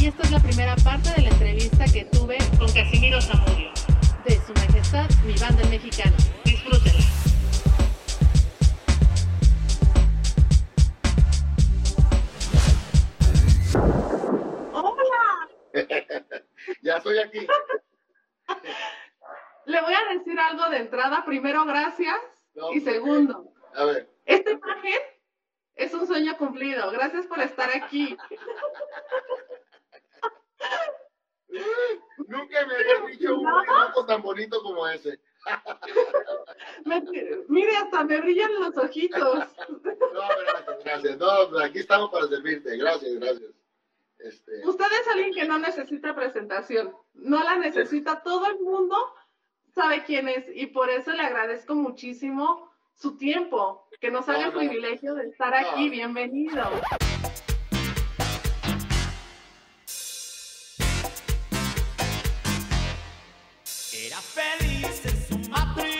y esta es la primera parte de la entrevista que tuve con Casimiro Zamudio, de Su Majestad, mi banda el mexicano. Disfrútenla. ¡Hola! ya estoy aquí. Le voy a decir algo de entrada. Primero, gracias. No, y segundo, A ver, esta imagen es un sueño cumplido. Gracias por estar aquí. Nunca me habías dicho un dibujo tan bonito como ese. Me- mire, hasta me brillan los ojitos. No, gracias, gracias. No, pues aquí estamos para servirte. Gracias, gracias. Este, Usted es alguien que no necesita presentación. No la necesita. Todo el mundo sabe quién es y por eso le agradezco muchísimo su tiempo, que nos haga el No, privilegio de estar aquí. Bienvenido. Feliz en su matrimonio,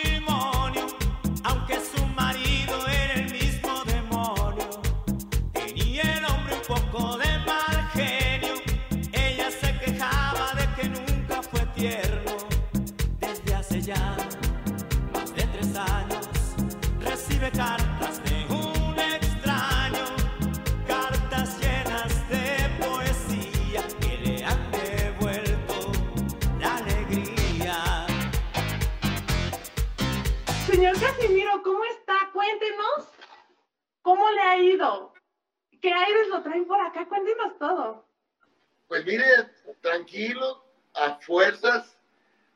ha ido. ¿Qué aires lo traen por acá? Cuéntenos todo. pues mire, tranquilo, a fuerzas,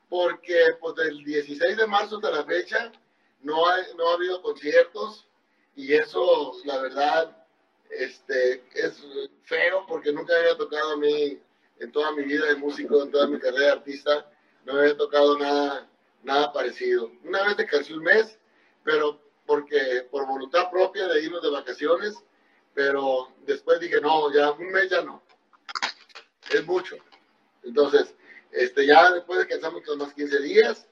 porque pues del 16 de marzo hasta la fecha no ha, no ha habido conciertos y eso, la verdad, este, es feo porque nunca había tocado a mí en toda mi vida de músico, en toda mi carrera de artista, no había tocado nada, nada parecido. Una vez descansé un mes, pero porque por voluntad propia de irnos de vacaciones, pero después dije, no, ya un mes ya no, es mucho. Entonces, este, ya después descansamos más 15 días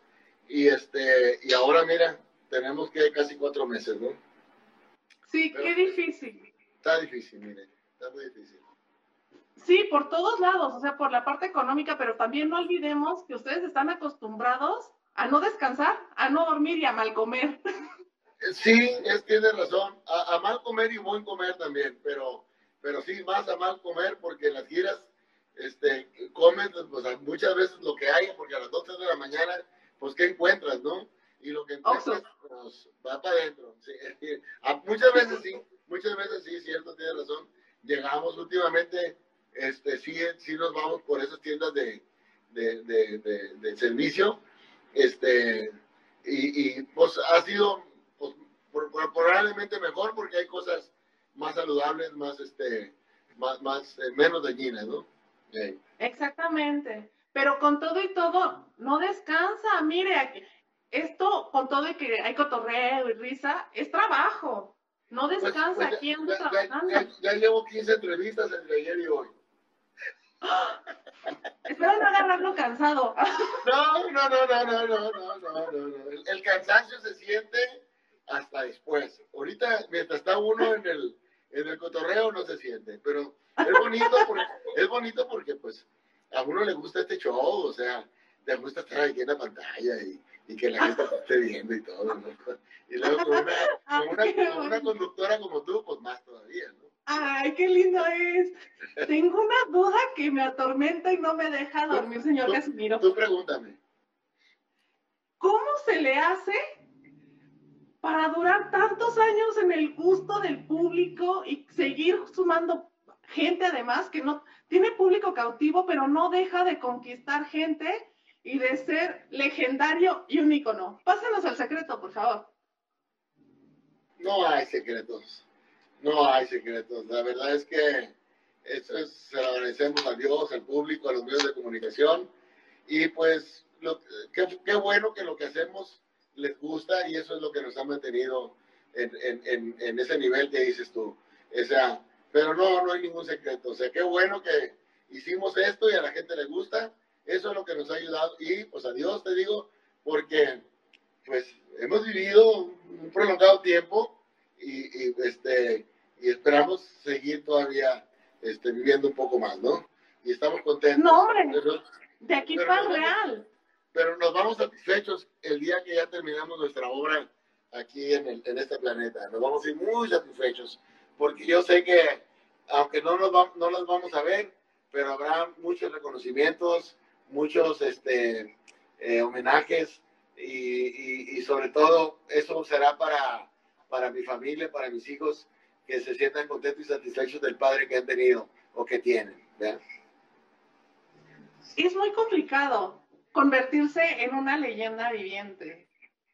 y, este, y ahora mira, tenemos que casi cuatro meses, ¿no? Sí, Pero- qué difícil. Está difícil, mire, está muy difícil. Sí, por todos lados, o sea, por la parte económica, pero también no olvidemos que ustedes están acostumbrados a no descansar, a no dormir y a mal comer. Sí, es, tiene razón. A, a mal comer y buen comer también, pero, pero sí, más a mal comer porque en las giras este, comen pues, muchas veces lo que hay, porque a las 12 de la mañana, pues, ¿qué encuentras, no? Y lo que encuentras, pues, va para adentro. Sí. Muchas veces sí, muchas veces sí, cierto, tiene razón. Llegamos últimamente, este, sí, sí nos vamos por esas tiendas de, de, de, de- servicio, este, y, y, pues ha sido pues, por- por- probablemente mejor porque hay cosas más saludables, más, este, más, más eh, menos dañinas, ¿no? Exactamente. Pero con todo y todo, no descansa. Mire, esto con todo y que hay cotorreo y risa, es trabajo. No pues, descansa, pues, aquí ando ya, trabajando. ya- ya llevo 15 entrevistas entre ayer y hoy. Espero no agarrarlo cansado. No, no, no, no, no, no, no, no, no, no. El, el cansancio se siente hasta después. Ahorita, mientras está uno en el, en el cotorreo, no se siente. Pero es bonito porque, es bonito porque pues, a uno le gusta este show, o sea, le gusta estar aquí en la pantalla y, y que la gente te esté viendo y todo, ¿no? Y luego con una, con una, con una conductora como tú, pues más todavía, ¿no? Ay, qué lindo es. Tengo una duda que me atormenta y no me deja dormir, señor Tú- Casimiro. Tú pregúntame. ¿Cómo se le hace para durar tantos años en el gusto del público y seguir sumando gente además que no tiene público cautivo, pero no deja de conquistar gente y de ser legendario y un ícono? Pásanos el secreto, por favor. No hay secretos. No hay secretos. La verdad es que eso es, se lo agradecemos a Dios, al público, a los medios de comunicación. Y pues, qué bueno que lo que hacemos les gusta y eso es lo que nos ha mantenido en, en, en, en ese nivel que dices tú. O sea, pero no, no hay ningún secreto. O sea, qué bueno que hicimos esto y a la gente le gusta. Eso es lo que nos ha ayudado. Y pues a Dios te digo, porque pues hemos vivido un prolongado tiempo y, y, este, y esperamos seguir todavía este, viviendo un poco más, ¿no? y estamos contentos. No, hombre. Pero, De aquí Pero para vamos- real. Pero nos vamos satisfechos el día que ya terminamos nuestra obra aquí en, el- en este planeta. Nos vamos a ir muy satisfechos, porque yo sé que, aunque no nos, va- no nos vamos a ver, pero habrá muchos reconocimientos, muchos este, eh, homenajes y, y- y sobre todo eso será para, para mi familia, para mis hijos, que se sientan contentos y satisfechos del padre que han tenido o que tienen. ¿verdad? Es muy complicado convertirse en una leyenda viviente.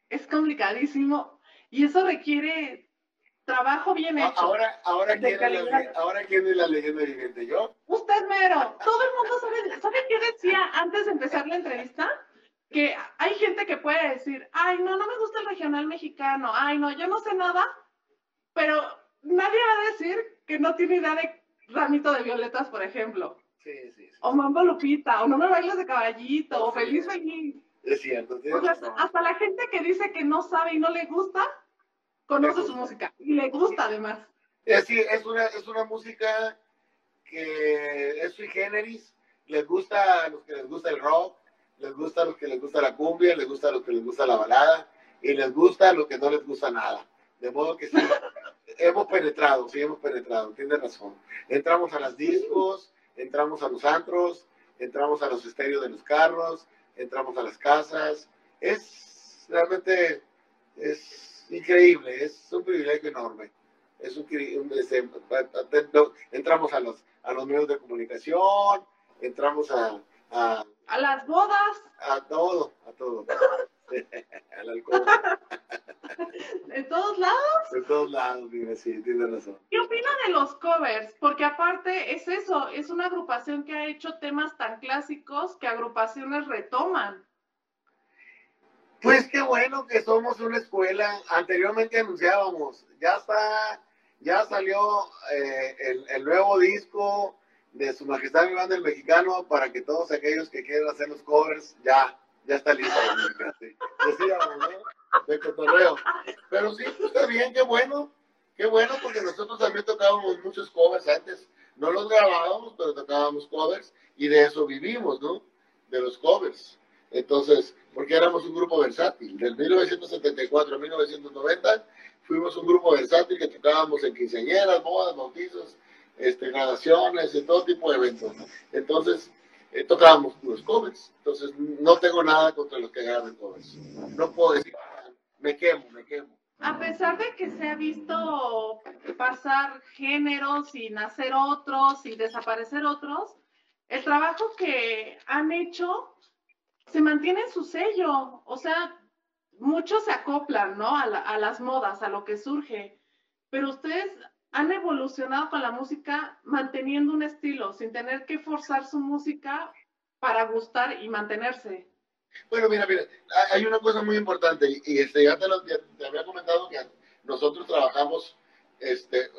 Es complicadísimo y eso requiere trabajo bien A- hecho. Ahora, ahora, ¿quién es la, ahora, ¿quién es la leyenda viviente? ¿Yo? Usted mero, todo el mundo sabe, ¿sabe qué decía antes de empezar la entrevista? Que hay gente que puede decir, ay, no, no me gusta el regional mexicano, ay, no, yo no sé nada, pero nadie va a decir que no tiene idea de ramito de violetas, por ejemplo, Sí, sí, sí. o mambo lupita, o no me bailes de caballito, o feliz feliz. Es cierto. tienes razón. hasta la gente que dice que no sabe y no le gusta, conoce Le su gusta. música, y le gusta además. Es, sí, es, una, es una música que es sui generis. Les gusta a los que les gusta el rock, les gusta a los que les gusta la cumbia, les gusta a los que les gusta la balada, y les gusta a los que no les gusta nada. De modo que sí, hemos penetrado, sí hemos penetrado, tiene razón. Entramos a las discos, entramos a los antros, entramos a los estéreos de los carros, entramos a las casas. Es realmente, es increíble, es un privilegio enorme. Es un, un- este, entramos a los, a los medios de comunicación, entramos a, a, A las bodas, a todo, a todo. Al alcohol, de todos lados. de todos lados, mira, sí, tiene razón. ¿Qué opina de los covers? Porque aparte es eso, es una agrupación que ha hecho temas tan clásicos que agrupaciones retoman. Pues qué bueno que somos una escuela. Anteriormente anunciábamos, ya está, ya salió eh, el, el nuevo disco de Su Majestad mi Banda el Mexicano para que todos aquellos que quieran hacer los covers, ya, ya está listo. ¿no? De cotorreo. Pero sí, pues, está bien, qué bueno, qué bueno, porque nosotros también tocábamos muchos covers antes. No los grabábamos, pero tocábamos covers y de eso vivimos, ¿no? De los covers. Entonces, porque éramos un grupo versátil. Del 1974 a 1990 fuimos un grupo versátil que tocábamos en quinceañeras, bodas, bautizos, este, graduaciones, en todo tipo de eventos. Entonces, eh, tocábamos puros covers. Entonces, no tengo nada contra los que graban covers. No puedo decir, "Ah, me quemo, me quemo. A pesar de que se ha visto pasar géneros y nacer otros y desaparecer otros, el trabajo que han hecho se mantiene en su sello. O sea, muchos se acoplan, ¿no? A, a las modas, a lo que surge. Pero ustedes han evolucionado con la música manteniendo un estilo, sin tener que forzar su música para gustar y mantenerse. Bueno, mira, mira, hay- una cosa muy importante y, este, ya te, había comentado que nosotros trabajamos, este,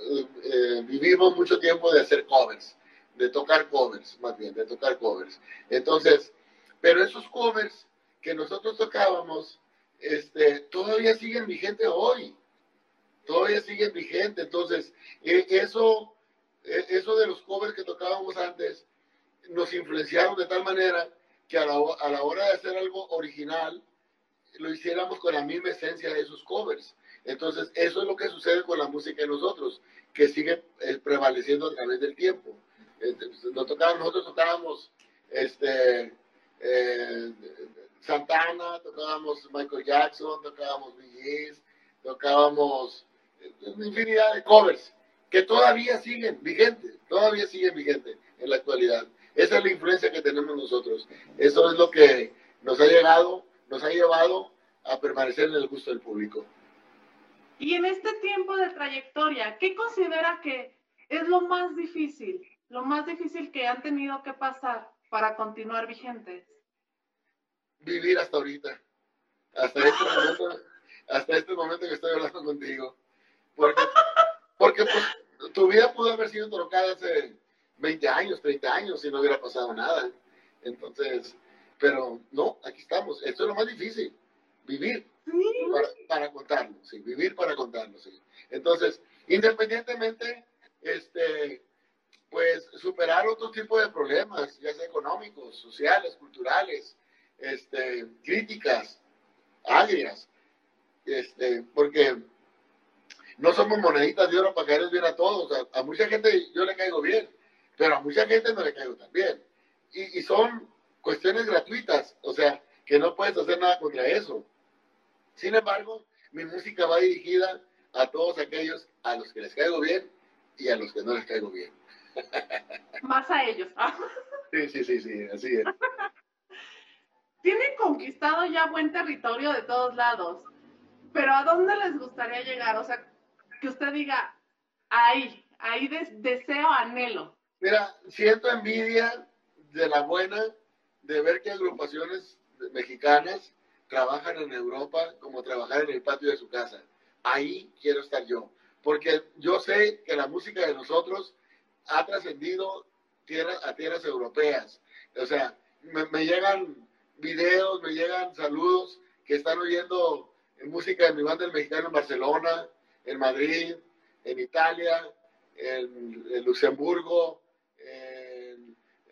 eh, vivimos mucho tiempo de hacer covers, de tocar covers, más bien, de tocar covers. Entonces, pero esos covers que nosotros tocábamos, este, todavía siguen vigentes hoy, todavía siguen vigentes. Entonces, eh, eso, eh, eso de los covers que tocábamos antes, nos influenciaron de tal manera que a la, a la hora de hacer algo original, lo hiciéramos con la misma esencia de esos covers. Entonces, eso es lo que sucede con la música de nosotros, que sigue eh, prevaleciendo a través del tiempo. Entonces, nos tocábamos- nosotros tocábamos este, eh, Santana, tocábamos Michael Jackson, tocábamos Bee tocábamos eh, una infinidad de covers que todavía siguen vigentes, todavía siguen vigentes en la actualidad. Esa es la influencia que tenemos nosotros. Eso es lo que nos ha llegado, nos ha llevado a permanecer en el gusto del público. Y en este tiempo de trayectoria, ¿qué considera que es lo más difícil, lo más difícil que han tenido que pasar para continuar vigentes? Vivir hasta ahorita, hasta este momento, hasta este momento que estoy hablando contigo. Porque, porque pues, tu vida pudo haber sido trocada hace 20 años, 30 años, si no hubiera pasado nada. Entonces, pero no, aquí estamos. Esto es lo más difícil, vivir. Para contarlo, sí, vivir para contarlo, sí. Entonces, independientemente, este, pues superar otro tipo de problemas, ya sea económicos, sociales, culturales, este, críticas, agrias, este, porque no somos moneditas de oro para caerles bien a todos. A, a, mucha gente yo le caigo bien, pero a mucha gente no le caigo tan bien. Y, y son cuestiones gratuitas, o sea, que no puedes hacer nada contra eso. Sin embargo, mi música va dirigida a todos aquellos a los que les caigo bien y a los que no les caigo bien. Más a ellos. sí, sí, sí, sí, así es. Tienen conquistado ya buen territorio de todos lados, pero ¿a dónde les gustaría llegar? O sea, que usted diga, ahí, ahí des deseo, anhelo. Mira, siento envidia de la buena de ver que agrupaciones mexicanas trabajan en Europa como trabajar en el patio de su casa. Ahí quiero estar yo, porque yo sé que la música de nosotros ha trascendido a tierras europeas. O sea, me, llegan videos, me llegan saludos que están oyendo música de mi banda el mexicano en Barcelona, en Madrid, en Italia, en, Luxemburgo,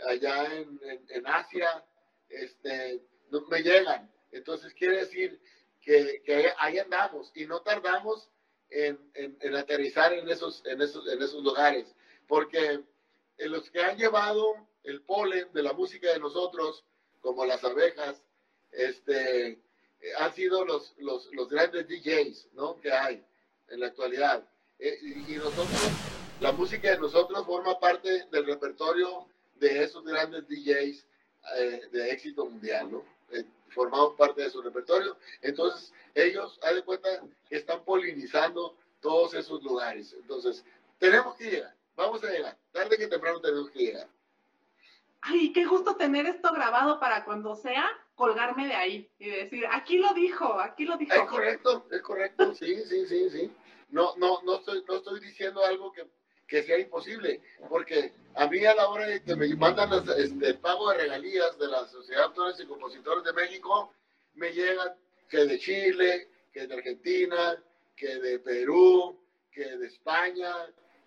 allá en, en, Asia, este, no, me llegan. Entonces quiere decir que, que ahí andamos y no tardamos en, en, aterrizar en esos, en, esos, en esos lugares porque los que han llevado el polen de la música de nosotros, como las abejas, este, han sido los, los, los grandes DJs ¿no? que hay en la actualidad. Eh, y nosotros, la música de nosotros forma parte del repertorio de esos grandes DJs eh, de éxito mundial, ¿no? Eh, formamos parte de su repertorio. Entonces, ellos, haz de cuenta, están polinizando todos esos lugares. Entonces, tenemos que llegar. Vamos a llegar. Tarde que temprano tenemos que llegar. Ay, qué gusto tener esto grabado para cuando sea colgarme de ahí y decir, aquí lo dijo, aquí lo dijo. Es correcto, es correcto, sí, sí, sí, sí. No, no, no estoy, no estoy diciendo algo que, que sea imposible, porque a mí a la hora de que me mandan las, este, el pago de regalías de la Sociedad de Autores y Compositores de México, me llegan que de Chile, que de Argentina, que de Perú, que de España,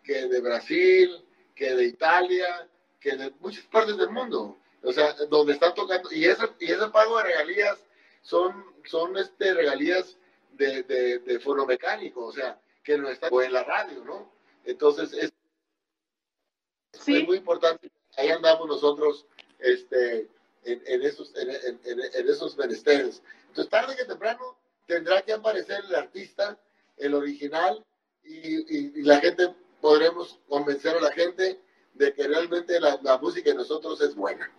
que de Brasil, que de Italia, que de muchas partes del mundo. O sea, donde están tocando, y ese, y ese pago de regalías son, son este, regalías de, de, de foro mecánico, o sea, que no están en la radio, ¿no? Entonces, es, sí. muy importante. Ahí andamos nosotros este, en, en esos, en, en, en, esos menesteres. Entonces, tarde que temprano tendrá que aparecer el artista, el original, y, y, y la gente podremos convencer a la gente de que realmente la, la, música de nosotros es buena.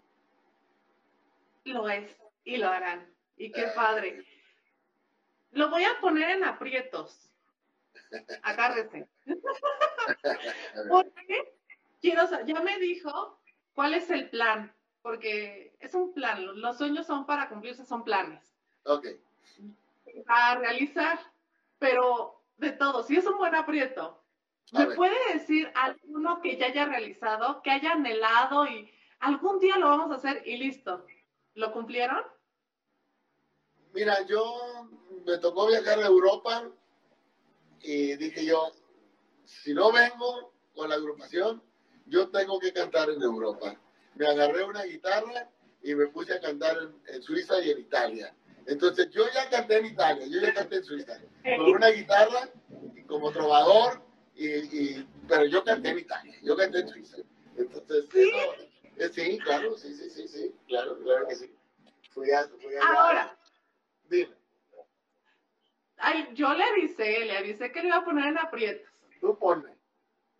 Lo es, y lo harán. Y qué padre. Lo voy a poner en aprietos. Agárrese. Porque quiero, ya me dijo cuál es el plan, porque es un plan. Los sueños son para cumplirse, son planes. Ok. A realizar, pero de todo, si es un buen aprieto, ¿Me puede decir alguno que ya haya realizado, que haya anhelado y algún día lo vamos a hacer y listo? ¿Lo cumplieron? Mira, yo me tocó viajar a Europa y dije yo, si no vengo con la agrupación, yo tengo que cantar en Europa. Me agarré una guitarra y me puse a cantar en, en Suiza y en Italia. Entonces yo ya canté en Italia, yo ya canté en Suiza, con una guitarra y como trovador y, y, pero yo canté en Italia, yo canté en Suiza. Entonces, ¿Sí? Eso, eh, sí, claro, sí, sí, sí, sí, claro, claro que sí. Fui a, fui a Ahora, dime. Ay, yo le avisé, le avisé que le iba a poner en aprietos. Tú ponme.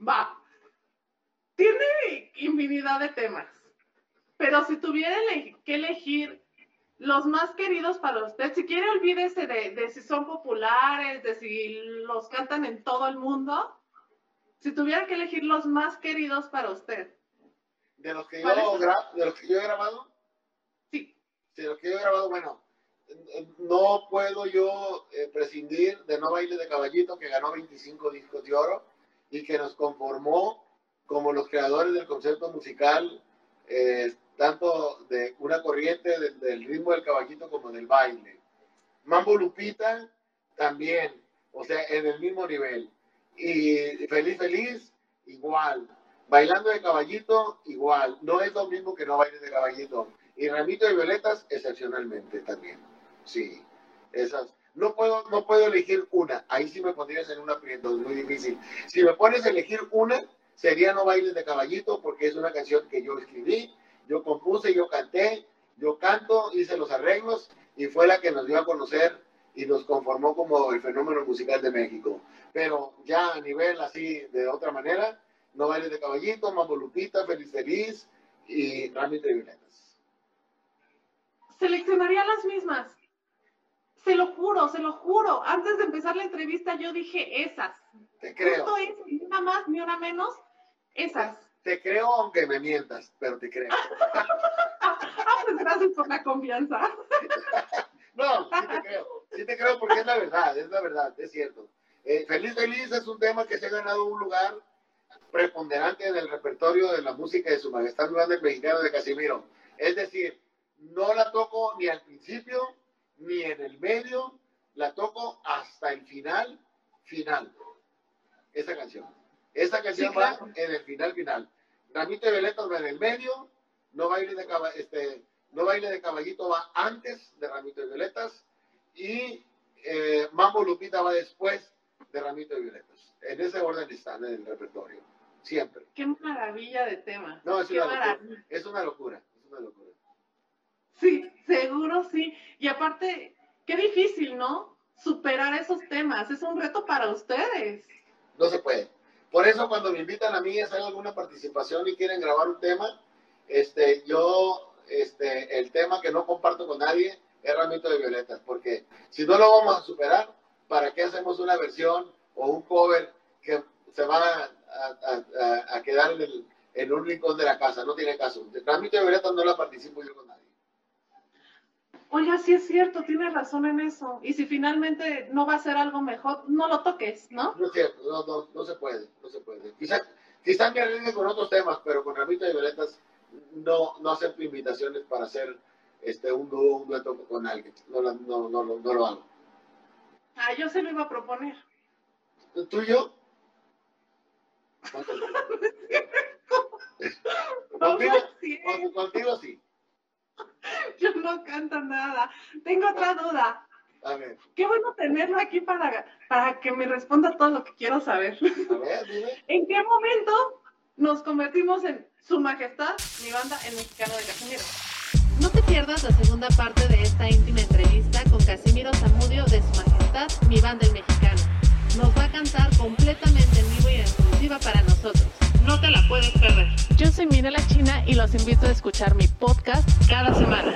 Va. Tiene infinidad de temas. Pero si tuviera que elegir los más queridos para usted, si quiere olvídese de, de si son populares, de si los cantan en todo el mundo, si tuviera que elegir los más queridos para usted. ¿De los que yo, gra de los que yo he grabado? Sí. De los que yo he grabado, bueno, no puedo yo eh, prescindir de No Baile de Caballito, que ganó 25 discos de oro y que nos conformó como los creadores del concepto musical, eh, tanto de una corriente del, ritmo del caballito como del baile. Mambo Lupita también, o sea, en el mismo nivel y feliz, feliz, igual. Bailando de caballito, igual. No es lo mismo que no bailes de caballito. Y ramito de violetas, excepcionalmente también. Sí, esas. No puedo, no puedo elegir una. Ahí sí me pondrías en un aprieto, es muy difícil. Si me pones a elegir una, sería No bailes de caballito, porque es una canción que yo escribí, yo compuse, yo canté, yo canto, hice los arreglos y fue la que nos dio a conocer y nos conformó como el fenómeno musical de México. Pero ya a nivel así, de otra manera, No bailes de caballito, Mambo Lupita, Feliz Feliz y Ramito de Violetas. Seleccionaría las mismas. Se lo juro, se lo juro. Antes de empezar la entrevista yo dije esas. Te creo. Justo esas, ni una más ni una menos. Esas. Te creo aunque me mientas, pero te creo. Ah, pues gracias por la confianza. No, sí te creo. Sí te creo porque es la verdad, es la verdad, es cierto. Eh, Feliz Feliz es un tema que se ha ganado un lugar preponderante en el repertorio de la música de Su Majestad Grande Mexicano de Casimiro. Es decir, no la toco ni al principio ni en el medio, la toco hasta el final, final. Esa canción. Esa canción Sí, claro. va en el final, final. Ramito de Violetas va en el medio, no baile de, caba- este, no baile de caballito va antes de Ramito de Violetas y eh, Mambo Lupita va después de Ramito de Violetas. En ese orden están en el repertorio, siempre. Qué maravilla de tema. No, es Qué una locura. Es una locura, es una locura. Sí, seguro sí. Y aparte, qué difícil, ¿no? Superar esos temas. Es un reto para ustedes. No se puede. Por eso cuando me invitan a mí a hacer alguna participación y quieren grabar un tema, este, yo, este, el tema que no comparto con nadie es Ramito de Violetas, porque si no lo vamos a superar, ¿para qué hacemos una versión o un cover que se va a, quedar en, el- en un rincón de la casa? No tiene caso. Ramito de Violetas no la participo yo con nadie. Oye, sí es cierto, tienes razón en eso. Y si finalmente no va a ser algo mejor, no lo toques, ¿no? No es cierto, no, no, no se puede, no se puede. Quizás quizá me con otros temas, pero con Ramito de Violetas no, no acepto invitaciones para hacer este, un dúo, un dueto con alguien. No, la- no, no, no, no lo hago. Ah, yo se lo iba a proponer. ¿Tú y yo? Contigo, contigo sí. yo no canto nada. Tengo otra duda. A ver, Qué bueno tenerlo aquí para, para que me responda todo lo que quiero saber. a ver, dime. ¿En qué momento nos convertimos en Su Majestad, mi banda, el mexicano de Casimiro? No te pierdas la segunda parte de esta íntima entrevista con Casimiro Zamudio de Su Majestad, mi banda el mexicano. Nos va a cantar completamente en vivo y en exclusiva para nosotros. No te la puedes perder. Yo soy Mirela China y los invito a escuchar mi podcast cada semana.